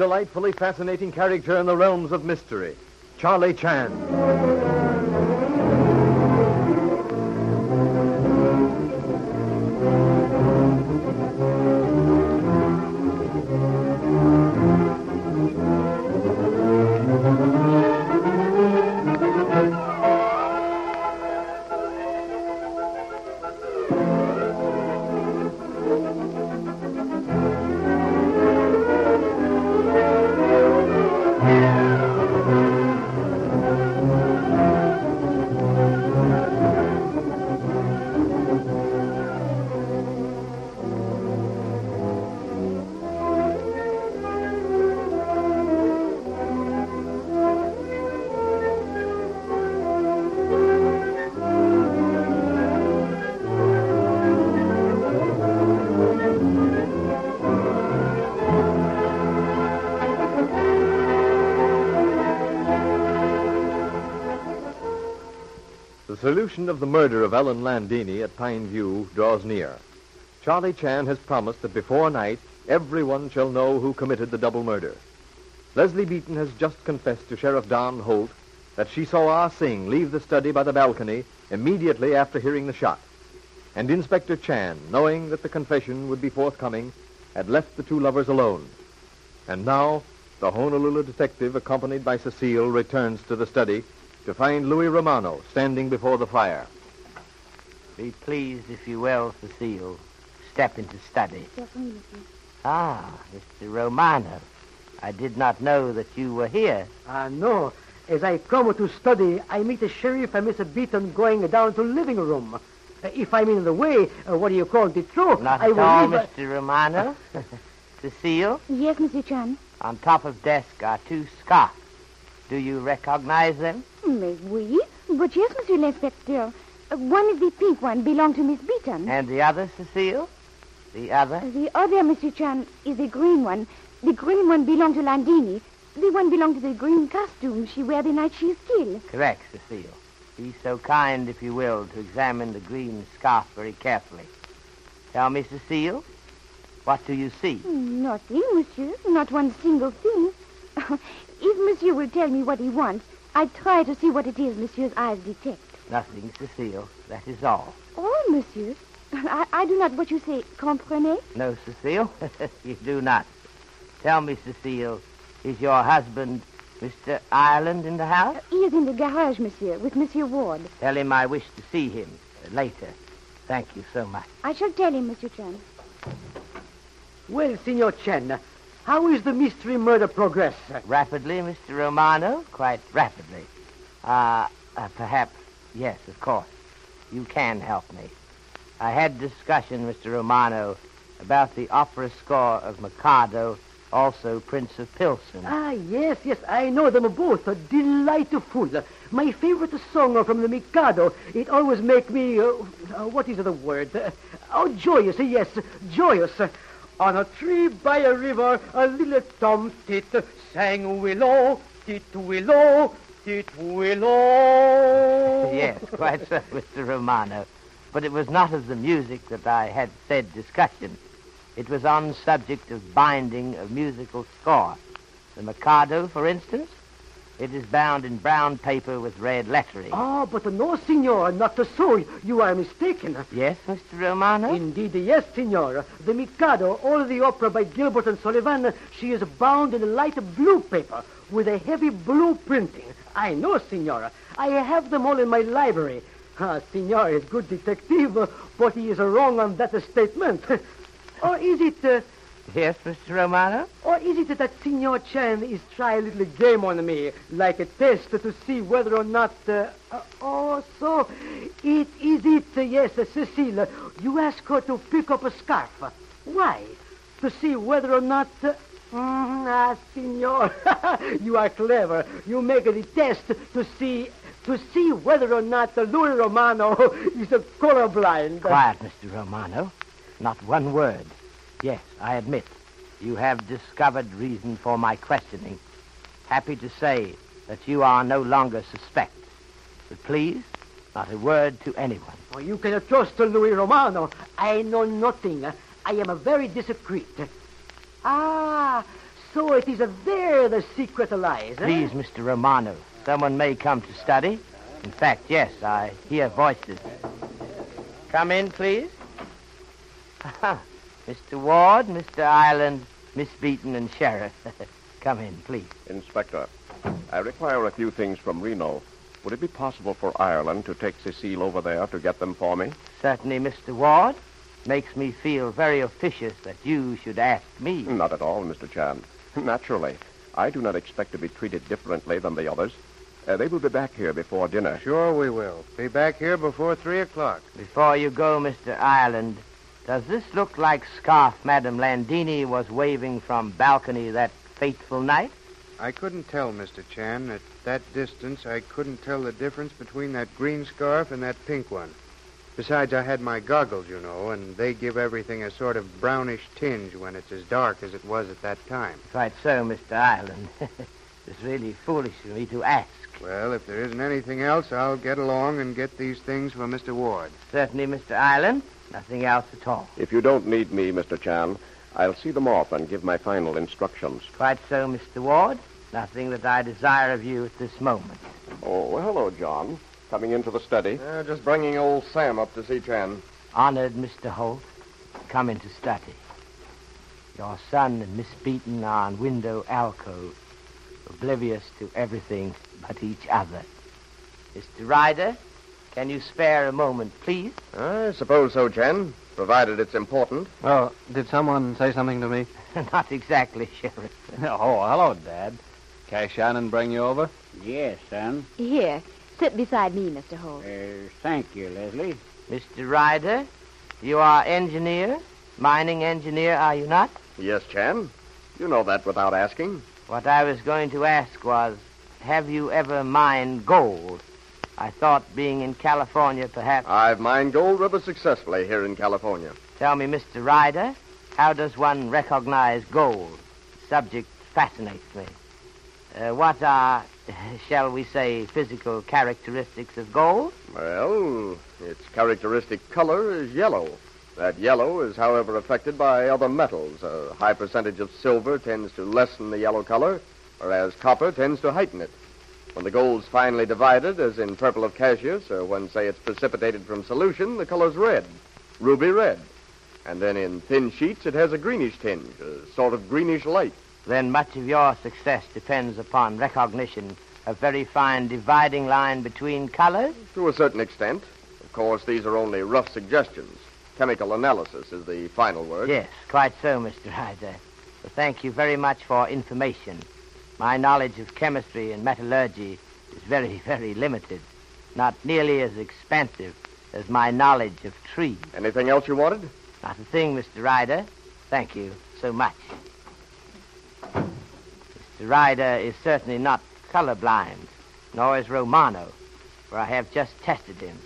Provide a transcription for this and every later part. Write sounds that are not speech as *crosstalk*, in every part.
delightfully fascinating character in the realms of mystery, Charlie Chan. Solution of the murder of Ellen Landini at Pine View draws near. Charlie Chan has promised that before night, everyone shall know who committed the double murder. Leslie Beaton has just confessed to Sheriff Don Holt that she saw Ah Sing leave the study by the balcony immediately after hearing the shot. And Inspector Chan, knowing that the confession would be forthcoming, had left the two lovers alone. And now, the Honolulu detective, accompanied by Cecile, returns to the study to find Louis Romano standing before the fire. Be pleased, if you will, Cecile. Step into study. Ah, Mr. Romano. I did not know that you were here. Ah, no. As I come to study, I meet the sheriff and Mr. Beaton going down to living room. Uh, if I'm in the way, uh, what do you call the truth? Not I at will all, leave, uh, Mr. Romano. *laughs* Cecile, Yes, Mr. Chan. on top of desk are two scarfs. Do you recognize them? Mais oui. But yes, Monsieur l'Inspecteur. Uh, one is the pink one, belong to Miss Beaton. And the other, Cecile? The other? The other, Monsieur Chan, is the green one. The green one belong to Landini. The one belong to the green costume she wear the night she is killed. Correct, Cecile. Be so kind, if you will, to examine the green scarf very carefully. Tell me, Cecile, what do you see? Nothing, Monsieur. Not one single thing. *laughs* if Monsieur will tell me what he wants, I try to see what it is Monsieur's eyes detect. Nothing, Cecile. That is all. Oh, Monsieur. *laughs* I, I do not what you say, comprenez? No, Cecile, *laughs* you do not. Tell me, Cecile, is your husband, Mr. Ireland, in the house? He is in the garage, Monsieur, with Monsieur Ward. Tell him I wish to see him uh, later. Thank you so much. I shall tell him, Monsieur Chan. Well, Signor Chan, how is the mystery murder progress? Rapidly, Mr. Romano? Quite rapidly. Uh, uh, perhaps, yes, of course. You can help me. I had discussion, Mr. Romano, about the opera score of Mikado, also Prince of Pilsen. Ah, yes, yes, I know them both. Delightful. My favorite song from the Mikado. It always make me, uh, uh, what is the word? Uh, oh, joyous, yes, joyous. On a tree by a river, a little tom tit sang willow, tit willow, tit willow. Yes, quite so, *laughs* Mr. Romano. But it was not of the music that I had said discussion. It was on subject of binding of musical score. The Mikado, for instance, it is bound in brown paper with red lettering. Ah, but no, Signor, not so. You are mistaken. Yes, Mr. Romano? Indeed, yes, Signor. The Mikado, all the opera by Gilbert and Sullivan, she is bound in light blue paper with a heavy blue printing. I know, Signor. I have them all in my library. Ah, Signor is good detective, but he is wrong on that statement. *laughs* or is it, uh, Yes, Mr. Romano? or is it that Signor Chan is trying a little game on me, like a test to see whether or not, uh, uh, oh, so it is it, uh, yes, uh, Cecile, you ask her to pick up a scarf. Why? To see whether or not, uh, mm, ah, Signor, *laughs* you are clever. You make the test to see, to see whether or not uh, Louis Romano *laughs* is a colorblind. Quiet, Mr. Romano. Not one word. Yes, I admit. You have discovered reason for my questioning. Happy to say that you are no longer suspect. But please, not a word to anyone. Oh, you can trust Louis Romano. I know nothing. I am very discreet. Ah, so it is there the secret lies, eh? Please, Mr. Romano, someone may come to study. In fact, yes, I hear voices. Come in, please. *laughs* Mr. Ward, Mr. Ireland, Miss Beaton, and Sheriff. *laughs* Come in, please. Inspector, I require a few things from Reno. Would it be possible for Ireland to take Cecile over there to get them for me? Certainly, Mr. Ward. Makes me feel very officious that you should ask me. Not at all, Mr. Chan. *laughs* Naturally. I do not expect to be treated differently than the others. Uh, they will be back here before dinner. Sure we will. Be back here before three o'clock. Before you go, Mr. Ireland, does this look like scarf Madame Landini was waving from balcony that fateful night? I couldn't tell, Mr. Chan. At that distance, I couldn't tell the difference between that green scarf and that pink one. Besides, I had my goggles, you know, and they give everything a sort of brownish tinge when it's as dark as it was at that time. Quite so, Mr. Ireland. *laughs* it's really foolish of me to ask. Well, if there isn't anything else, I'll get along and get these things for Mr. Ward. Certainly, Mr. Ireland. Nothing else at all. If you don't need me, Mr. Chan, I'll see them off and give my final instructions. Quite so, Mr. Ward. Nothing that I desire of you at this moment. Oh, well, hello, John. Coming into the study. Uh, just bringing old Sam up to see Chan. Honored Mr. Holt, come into study. Your son and Miss Beaton are on window alcove, oblivious to everything but each other. Mr. Ryder, can you spare a moment, please? I suppose so, Chan, provided it's important. Oh, did someone say something to me? *laughs* Not exactly, Sheriff. *laughs* Oh, hello, Dad. Cash Shannon bring you over? Yes, son. Here, sit beside me, Mr. Holt. Uh, thank you, Leslie. Mr. Ryder, you are engineer, mining engineer, are you not? Yes, Chan. You know that without asking. What I was going to ask was, have you ever mined gold? I thought being in California, perhaps. I've mined gold rather successfully here in California. Tell me, Mr. Ryder, how does one recognize gold? The subject fascinates me. Uh, what are, *laughs* shall we say, physical characteristics of gold? Well, its characteristic color is yellow. That yellow is, however, affected by other metals. A high percentage of silver tends to lessen the yellow color, whereas copper tends to heighten it. When the gold's finely divided, as in purple of Cassius, or when, say, it's precipitated from solution, the color's red, ruby red. And then in thin sheets, it has a greenish tinge, a sort of greenish light. Then much of your success depends upon recognition of very fine dividing line between colors? To a certain extent. Of course, these are only rough suggestions. Chemical analysis is the final word. Yes, quite so, Mr. Ryder. Well, thank you very much for information. My knowledge of chemistry and metallurgy is very, *laughs* very limited. Not nearly as expansive as my knowledge of trees. Anything else you wanted? Not a thing, Mr. Ryder. Thank you so much. Mr. Ryder is certainly not colorblind, nor is Romano, for I have just tested him.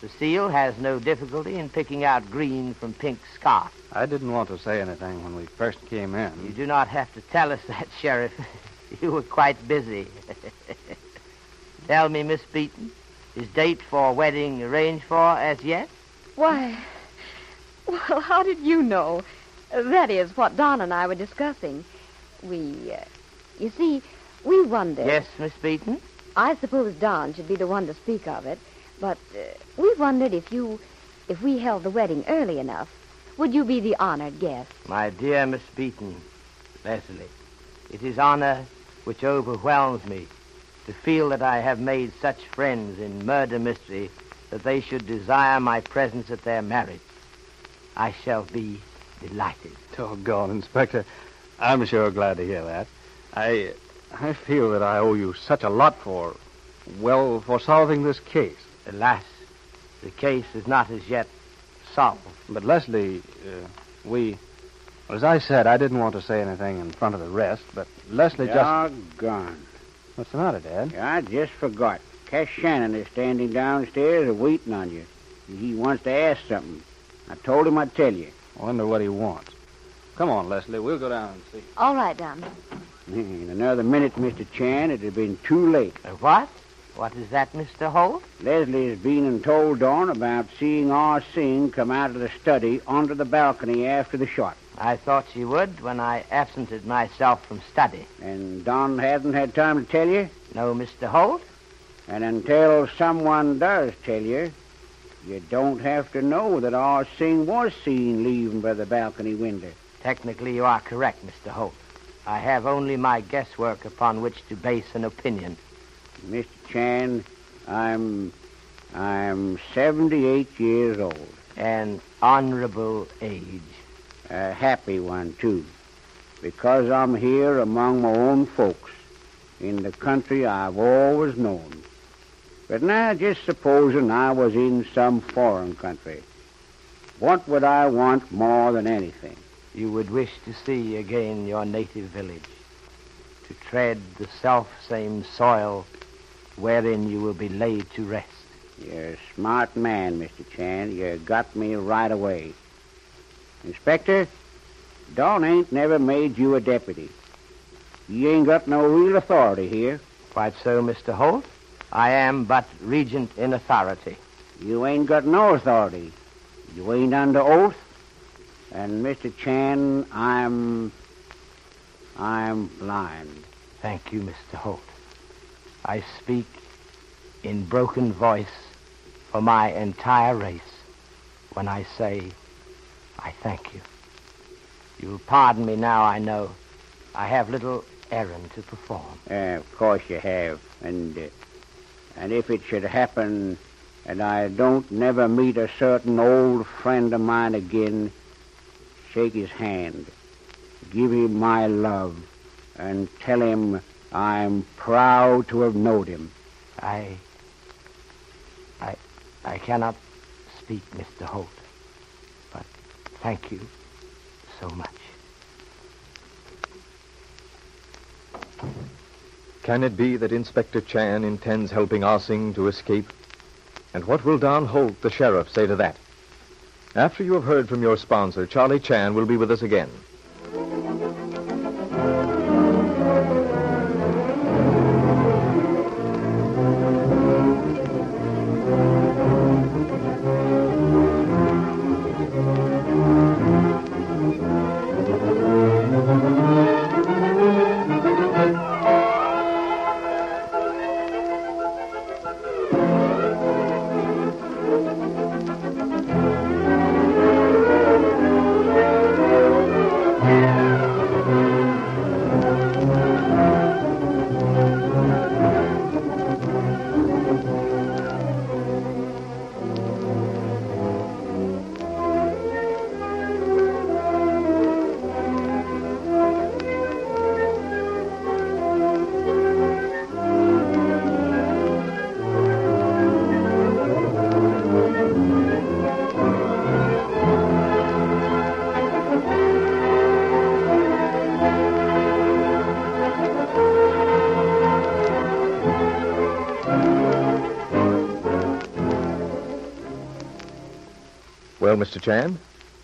Cecile has no difficulty in picking out green from pink scarf. I didn't want to say anything when we first came in. You do not have to tell us *laughs* that, Sheriff. *laughs* you were quite busy. *laughs* tell me, Miss Beaton, is date for wedding arranged for as yet? Why, well, how did you know? That is what Don and I were discussing. We, uh, you see, we wondered. Yes, Miss Beaton? I suppose Don should be the one to speak of it, but uh, we wondered if you, if we held the wedding early enough, would you be the honored guest? My dear Miss Beaton, Leslie, it is honor which overwhelms me to feel that I have made such friends in murder mystery that they should desire my presence at their marriage. I shall be delighted. Doggone, Inspector. I'm sure glad to hear that. I I feel that I owe you such a lot for, well, for solving this case. Alas, the case is not as yet solved. But Leslie, uh, we, well, as I said, I didn't want to say anything in front of the rest, but Leslie just. gone. What's the matter, Dad? I just forgot. Cash Shannon is standing downstairs waiting on you. He wants to ask something. I told him I'd tell you. I wonder what he wants. Come on, Leslie. We'll go down and see. All right, Don. In another minute, Mr. Chan, it'd have been too late. Uh, what? What is that, Mr. Holt? Leslie has been and told Don about seeing Ah Sing come out of the study onto the balcony after the shot. I thought she would when I absented myself from study. And Don hasn't had time to tell you? No, Mr. Holt? And until someone does tell you, you don't have to know that our Sing was seen leaving by the balcony window. Technically, you are correct, Mr. Holt. I have only my guesswork upon which to base an opinion. Mr. Chan, I'm I'm 78 years old. An honorable age. A happy one, too. Because I'm here among my own folks in the country I've always known. But now, just supposing I was in some foreign country, what would I want more than anything? You would wish to see again your native village, to tread the self-same soil wherein you will be laid to rest. You're a smart man, Mr. Chan. You got me right away. Inspector, Don ain't never made you a deputy. You ain't got no real authority here. Quite so, Mr. Holt. I am but regent in authority. You ain't got no authority. You ain't under oath. And, Mr. Chan, I'm. I'm blind. Thank you, Mr. Holt. I speak in broken voice for my entire race when I say I thank you. You'll pardon me now, I know. I have little errand to perform. Uh, of course you have. And, uh, and if it should happen and I don't never meet a certain old friend of mine again, shake his hand, give him my love, and tell him I'm proud to have known him. I. I. I cannot speak, Mr. Holt. Thank you so much. Can it be that Inspector Chan intends helping Ah Sing to escape? And what will Don Holt, the sheriff, say to that? After you have heard from your sponsor, Charlie Chan will be with us again. Well, Mr. Chan,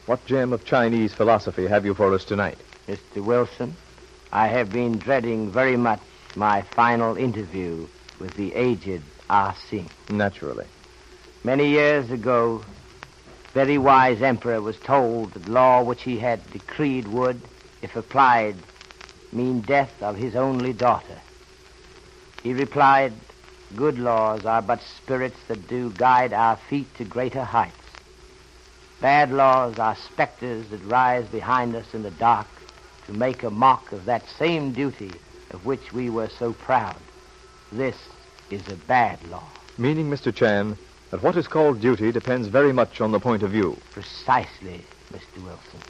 what gem of Chinese philosophy have you for us tonight? Mr. Wilson, I have been dreading very much my final interview with the aged Ah Sing. Naturally. Many years ago, very wise emperor was told that law which he had decreed would, if applied, mean death of his only daughter. He replied, Good laws are but spirits that do guide our feet to greater heights. Bad laws are specters that rise behind us in the dark to make a mock of that same duty of which we were so proud. This is a bad law. Meaning, Mr. Chan, that what is called duty depends very much on the point of view. Precisely, Mr. Wilson.